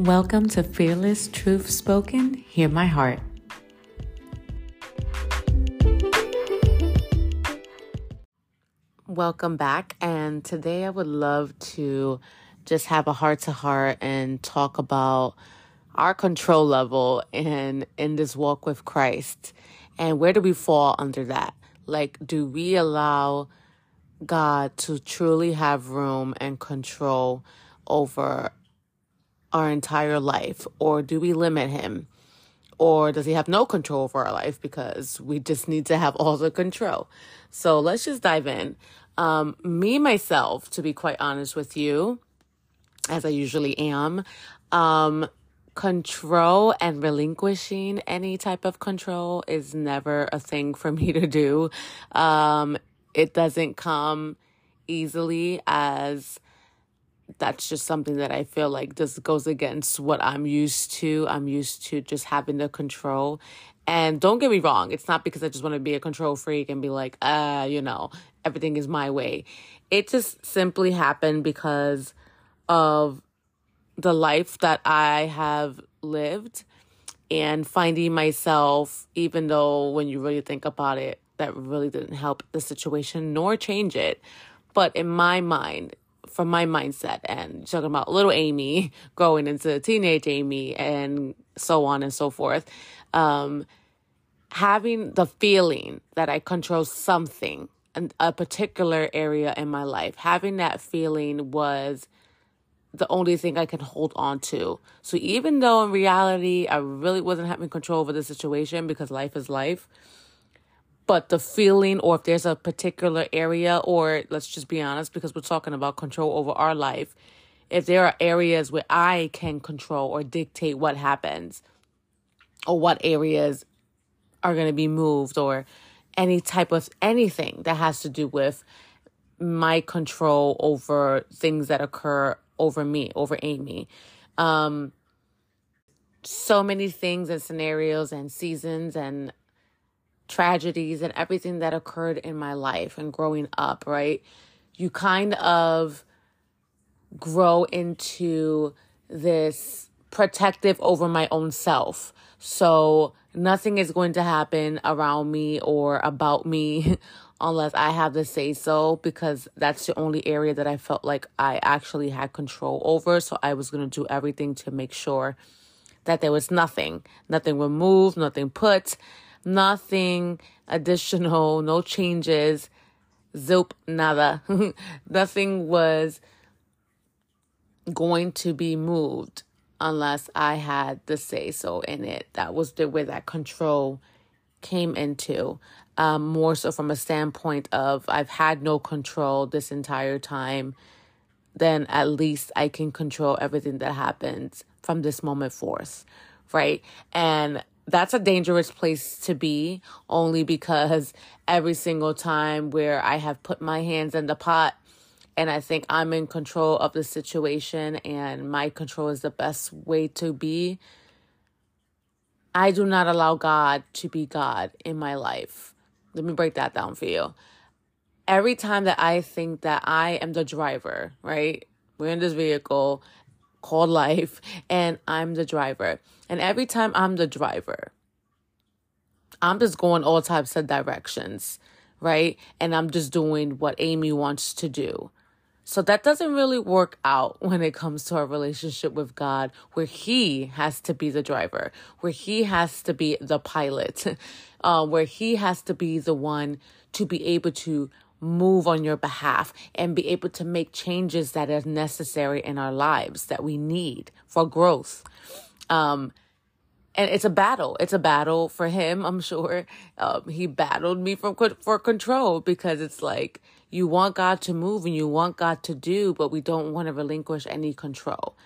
Welcome to Fearless Truth Spoken. Hear my heart. Welcome back. And today I would love to just have a heart to heart and talk about our control level in in this walk with Christ and where do we fall under that? Like do we allow God to truly have room and control over our entire life or do we limit him? Or does he have no control over our life because we just need to have all the control? So let's just dive in. Um, me, myself, to be quite honest with you, as I usually am, um, control and relinquishing any type of control is never a thing for me to do. Um, it doesn't come easily as that's just something that I feel like this goes against what I'm used to. I'm used to just having the control. And don't get me wrong, it's not because I just want to be a control freak and be like, uh, you know, everything is my way. It just simply happened because of the life that I have lived and finding myself, even though when you really think about it, that really didn't help the situation nor change it. But in my mind, from my mindset, and talking about little Amy growing into teenage Amy and so on and so forth, um, having the feeling that I control something and a particular area in my life. Having that feeling was the only thing I could hold on to. So even though in reality I really wasn't having control over the situation because life is life, but the feeling or if there's a particular area or let's just be honest because we're talking about control over our life, if there are areas where I can control or dictate what happens or what areas are going to be moved or any type of anything that has to do with my control over things that occur over me, over Amy. Um, so many things and scenarios and seasons and tragedies and everything that occurred in my life and growing up, right? You kind of grow into this protective over my own self. So nothing is going to happen around me or about me unless I have to say so because that's the only area that I felt like I actually had control over. So I was going to do everything to make sure that there was nothing, nothing removed, nothing put, nothing additional, no changes, zoop, nada. nothing was going to be moved unless I had the say so in it. That was the way that control came into. Um, more so from a standpoint of I've had no control this entire time, then at least I can control everything that happens from this moment forth, right? And that's a dangerous place to be only because every single time where I have put my hands in the pot and I think I'm in control of the situation and my control is the best way to be. I do not allow God to be God in my life. Let me break that down for you. Every time that I think that I am the driver, right? We're in this vehicle called life and I'm the driver. And every time I'm the driver, I'm just going all types of directions, right? And I'm just doing what Amy wants to do. So that doesn't really work out when it comes to our relationship with God, where He has to be the driver, where He has to be the pilot, uh, where He has to be the one to be able to move on your behalf and be able to make changes that are necessary in our lives that we need for growth. Um, and it's a battle. It's a battle for him. I'm sure um, he battled me from for control because it's like you want God to move and you want God to do, but we don't want to relinquish any control.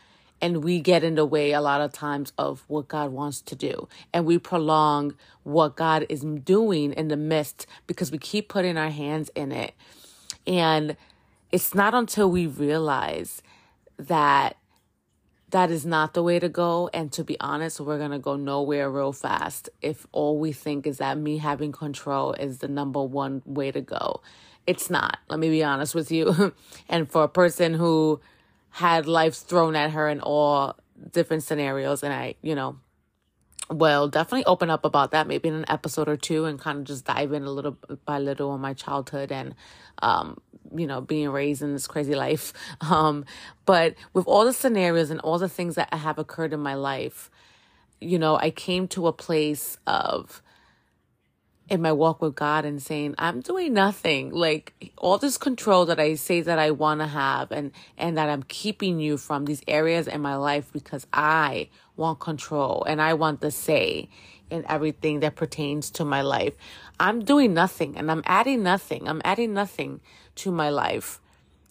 And we get in the way a lot of times of what God wants to do. And we prolong what God is doing in the midst because we keep putting our hands in it. And it's not until we realize that that is not the way to go. And to be honest, we're going to go nowhere real fast if all we think is that me having control is the number one way to go. It's not. Let me be honest with you. and for a person who had life thrown at her in all different scenarios and I, you know, will definitely open up about that maybe in an episode or two and kind of just dive in a little by little on my childhood and um you know being raised in this crazy life. Um but with all the scenarios and all the things that have occurred in my life you know i came to a place of in my walk with God and saying, I'm doing nothing. Like all this control that I say that I want to have and, and that I'm keeping you from these areas in my life because I want control and I want the say in everything that pertains to my life. I'm doing nothing and I'm adding nothing. I'm adding nothing to my life.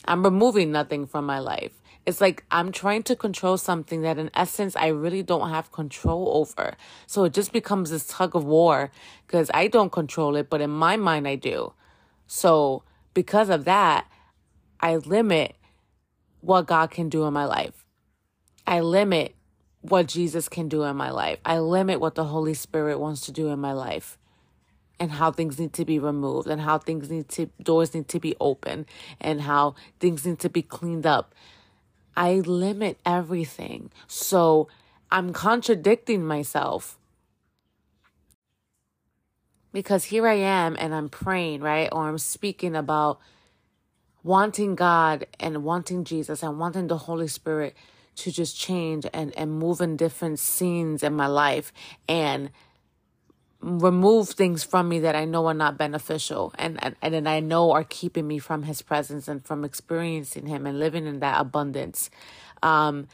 I'm removing nothing from my life. It's like I'm trying to control something that in essence I really don't have control over. So it just becomes this tug of war because I don't control it, but in my mind I do. So because of that, I limit what God can do in my life. I limit what Jesus can do in my life. I limit what the Holy Spirit wants to do in my life and how things need to be removed and how things need to doors need to be open and how things need to be cleaned up I limit everything. So I'm contradicting myself. Because here I am and I'm praying, right? Or I'm speaking about wanting God and wanting Jesus and wanting the Holy Spirit to just change and, and move in different scenes in my life. And remove things from me that I know are not beneficial and, and, and I know are keeping me from his presence and from experiencing him and living in that abundance. Um,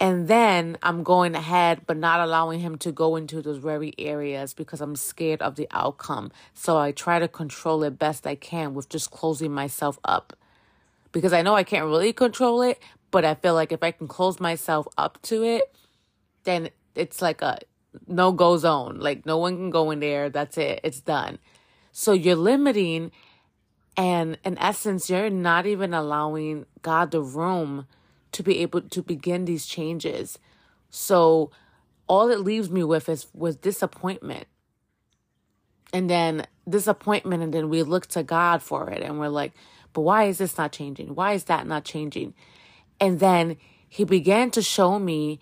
and then I'm going ahead, but not allowing him to go into those very areas because I'm scared of the outcome. So I try to control it best I can with just closing myself up because I know I can't really control it, but I feel like if I can close myself up to it, then it's like a no go zone. Like no one can go in there. That's it. It's done. So you're limiting and in essence, you're not even allowing God the room to be able to begin these changes. So all it leaves me with is with disappointment. And then disappointment, and then we look to God for it and we're like, but why is this not changing? Why is that not changing? And then he began to show me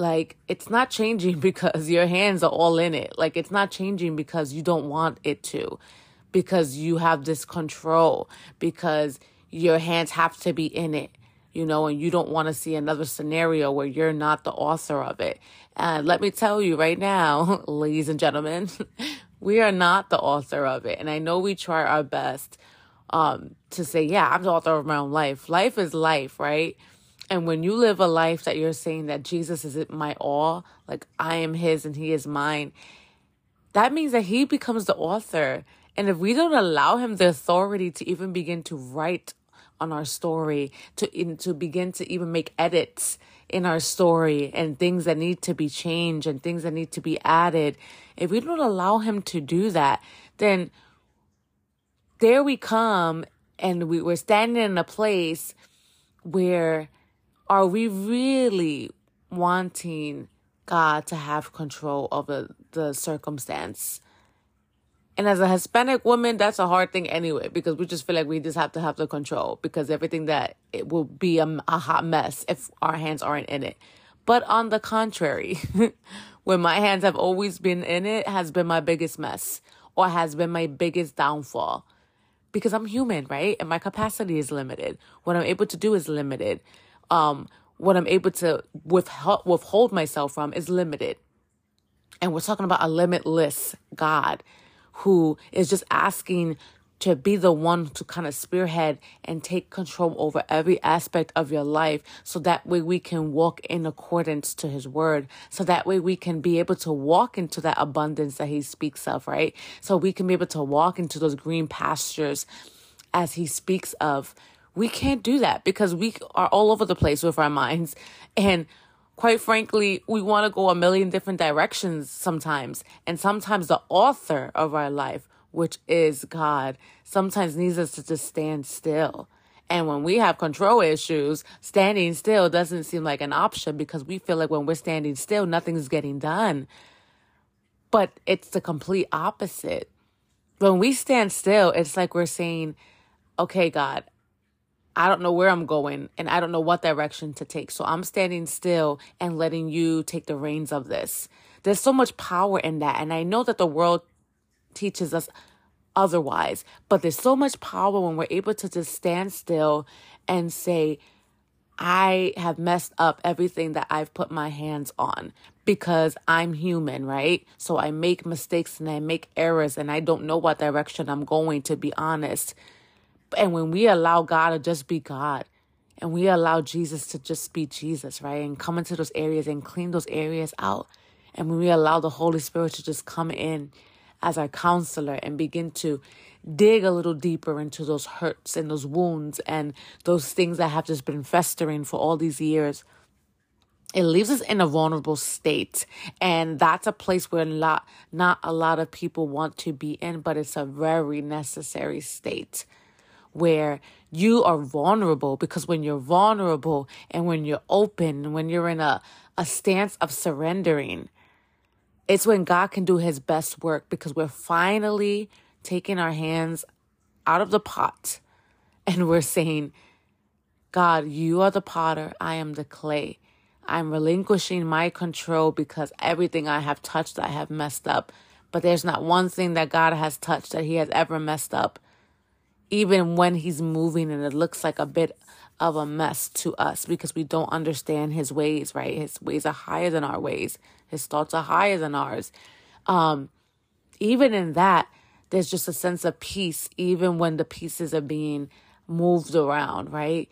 like it's not changing because your hands are all in it. Like it's not changing because you don't want it to, because you have this control, because your hands have to be in it, you know, and you don't want to see another scenario where you're not the author of it. And let me tell you right now, ladies and gentlemen, we are not the author of it. And I know we try our best um, to say, yeah, I'm the author of my own life. Life is life, right? And when you live a life that you're saying that Jesus is my all, like I am his and he is mine, that means that he becomes the author. And if we don't allow him the authority to even begin to write on our story, to in, to begin to even make edits in our story and things that need to be changed and things that need to be added, if we don't allow him to do that, then there we come and we, we're standing in a place where are we really wanting God to have control over the circumstance? And as a Hispanic woman, that's a hard thing anyway, because we just feel like we just have to have the control because everything that it will be a, a hot mess if our hands aren't in it. But on the contrary, when my hands have always been in it, has been my biggest mess or has been my biggest downfall because I'm human, right? And my capacity is limited. What I'm able to do is limited um, what I'm able to withhold, withhold myself from is limited. And we're talking about a limitless God who is just asking to be the one to kind of spearhead and take control over every aspect of your life so that way we can walk in accordance to his word so that way we can be able to walk into that abundance that he speaks of right so we can be able to walk into those green pastures as he speaks of we can't do that because we are all over the place with our minds. And quite frankly, we want to go a million different directions sometimes. And sometimes the author of our life, which is God, sometimes needs us to just stand still. And when we have control issues, standing still doesn't seem like an option because we feel like when we're standing still, nothing's getting done. But it's the complete opposite. When we stand still, it's like we're saying, okay, God, I don't know where I'm going and I don't know what direction to take. So I'm standing still and letting you take the reins of this. There's so much power in that. And I know that the world teaches us otherwise, but there's so much power when we're able to just stand still and say, I have messed up everything that I've put my hands on because I'm human, right? So I make mistakes and I make errors and I don't know what direction I'm going, to be honest. And when we allow God to just be God and we allow Jesus to just be Jesus, right? And come into those areas and clean those areas out. And when we allow the Holy Spirit to just come in as our counselor and begin to dig a little deeper into those hurts and those wounds and those things that have just been festering for all these years it leaves us in a vulnerable state and that's a place where not not a lot of people want to be in but it's a very necessary state where you are vulnerable because when you're vulnerable and when you're open when you're in a a stance of surrendering it's when God can do his best work because we're finally taking our hands out of the pot and we're saying, God, you are the potter, I am the clay. I'm relinquishing my control because everything I have touched, I have messed up. But there's not one thing that God has touched that He has ever messed up. Even when He's moving and it looks like a bit of a mess to us because we don't understand His ways, right? His ways are higher than our ways, His thoughts are higher than ours. Um, even in that, there's just a sense of peace, even when the pieces are being moved around, right?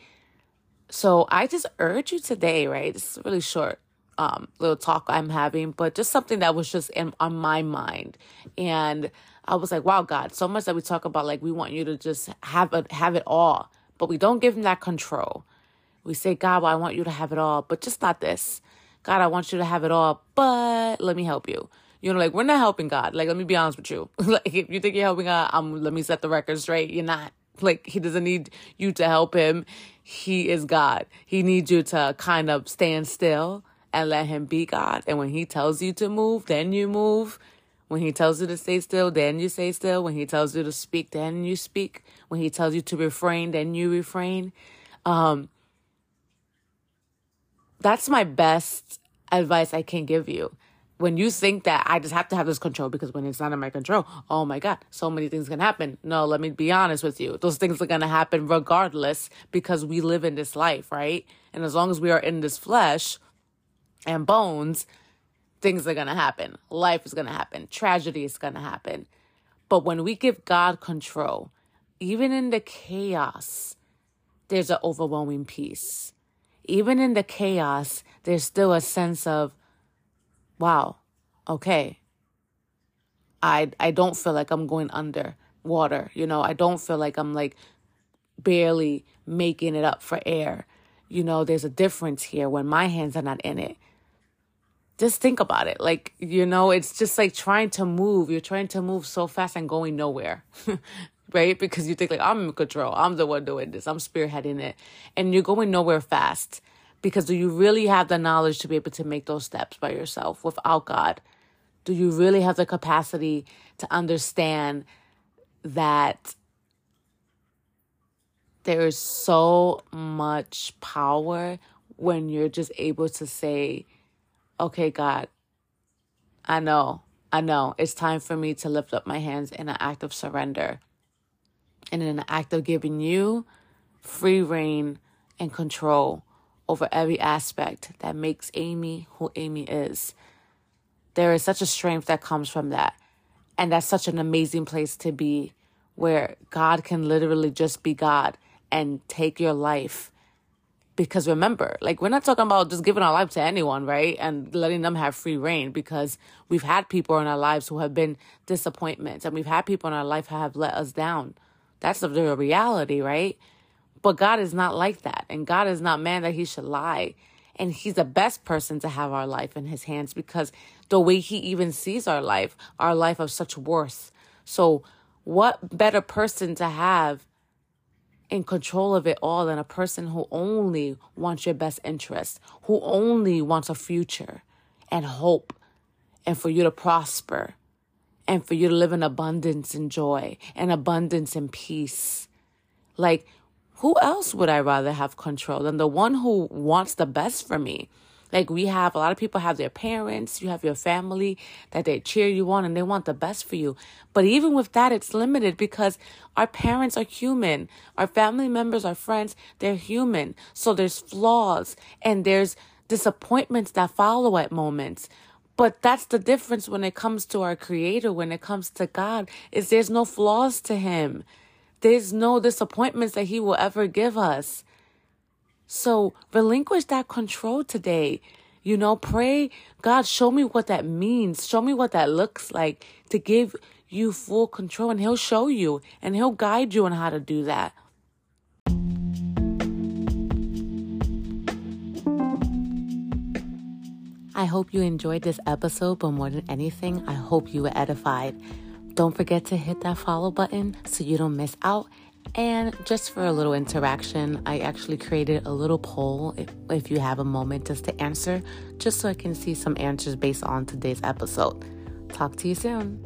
So I just urge you today, right? This is really short um, little talk I'm having, but just something that was just in on my mind. And I was like, wow, God, so much that we talk about, like we want you to just have it, have it all, but we don't give him that control. We say, God, well, I want you to have it all, but just not this. God, I want you to have it all, but let me help you. You know, like we're not helping God. Like, let me be honest with you. like, if you think you're helping God, um, let me set the record straight. You're not. Like, he doesn't need you to help him. He is God. He needs you to kind of stand still and let him be God. And when he tells you to move, then you move. When he tells you to stay still, then you stay still. When he tells you to speak, then you speak. When he tells you to refrain, then you refrain. Um, that's my best advice I can give you when you think that I just have to have this control because when it's not in my control, oh my God, so many things can happen. No, let me be honest with you. Those things are going to happen regardless because we live in this life, right? And as long as we are in this flesh and bones, things are going to happen. Life is going to happen. Tragedy is going to happen. But when we give God control, even in the chaos, there's an overwhelming peace. Even in the chaos, there's still a sense of wow, okay. I I don't feel like I'm going under water, you know. I don't feel like I'm like barely making it up for air. You know, there's a difference here when my hands are not in it. Just think about it. Like, you know, it's just like trying to move. You're trying to move so fast and going nowhere. right? Because you think like I'm in control. I'm the one doing this. I'm spearheading it. And you're going nowhere fast. Because do you really have the knowledge to be able to make those steps by yourself without God? Do you really have the capacity to understand that there is so much power when you're just able to say, okay, God, I know, I know, it's time for me to lift up my hands in an act of surrender and in an act of giving you free reign and control over every aspect that makes Amy who Amy is. There is such a strength that comes from that. And that's such an amazing place to be where God can literally just be God and take your life. Because remember, like we're not talking about just giving our life to anyone, right? And letting them have free reign because we've had people in our lives who have been disappointments and we've had people in our life who have let us down. That's the reality, right? But God is not like that. And God is not man that he should lie. And he's the best person to have our life in his hands because the way he even sees our life, our life of such worth. So, what better person to have in control of it all than a person who only wants your best interest, who only wants a future and hope and for you to prosper and for you to live in abundance and joy and abundance and peace. Like, who else would I rather have control than the one who wants the best for me? Like we have a lot of people have their parents, you have your family that they cheer you on and they want the best for you. But even with that, it's limited because our parents are human. Our family members, our friends, they're human. So there's flaws and there's disappointments that follow at moments. But that's the difference when it comes to our creator, when it comes to God, is there's no flaws to him. There's no disappointments that he will ever give us. So relinquish that control today. You know, pray, God, show me what that means. Show me what that looks like to give you full control. And He'll show you and He'll guide you on how to do that. I hope you enjoyed this episode, but more than anything, I hope you were edified. Don't forget to hit that follow button so you don't miss out and just for a little interaction, I actually created a little poll if, if, you have a moment just to answer, just so I can see some answers based on today's episode. Talk to you soon.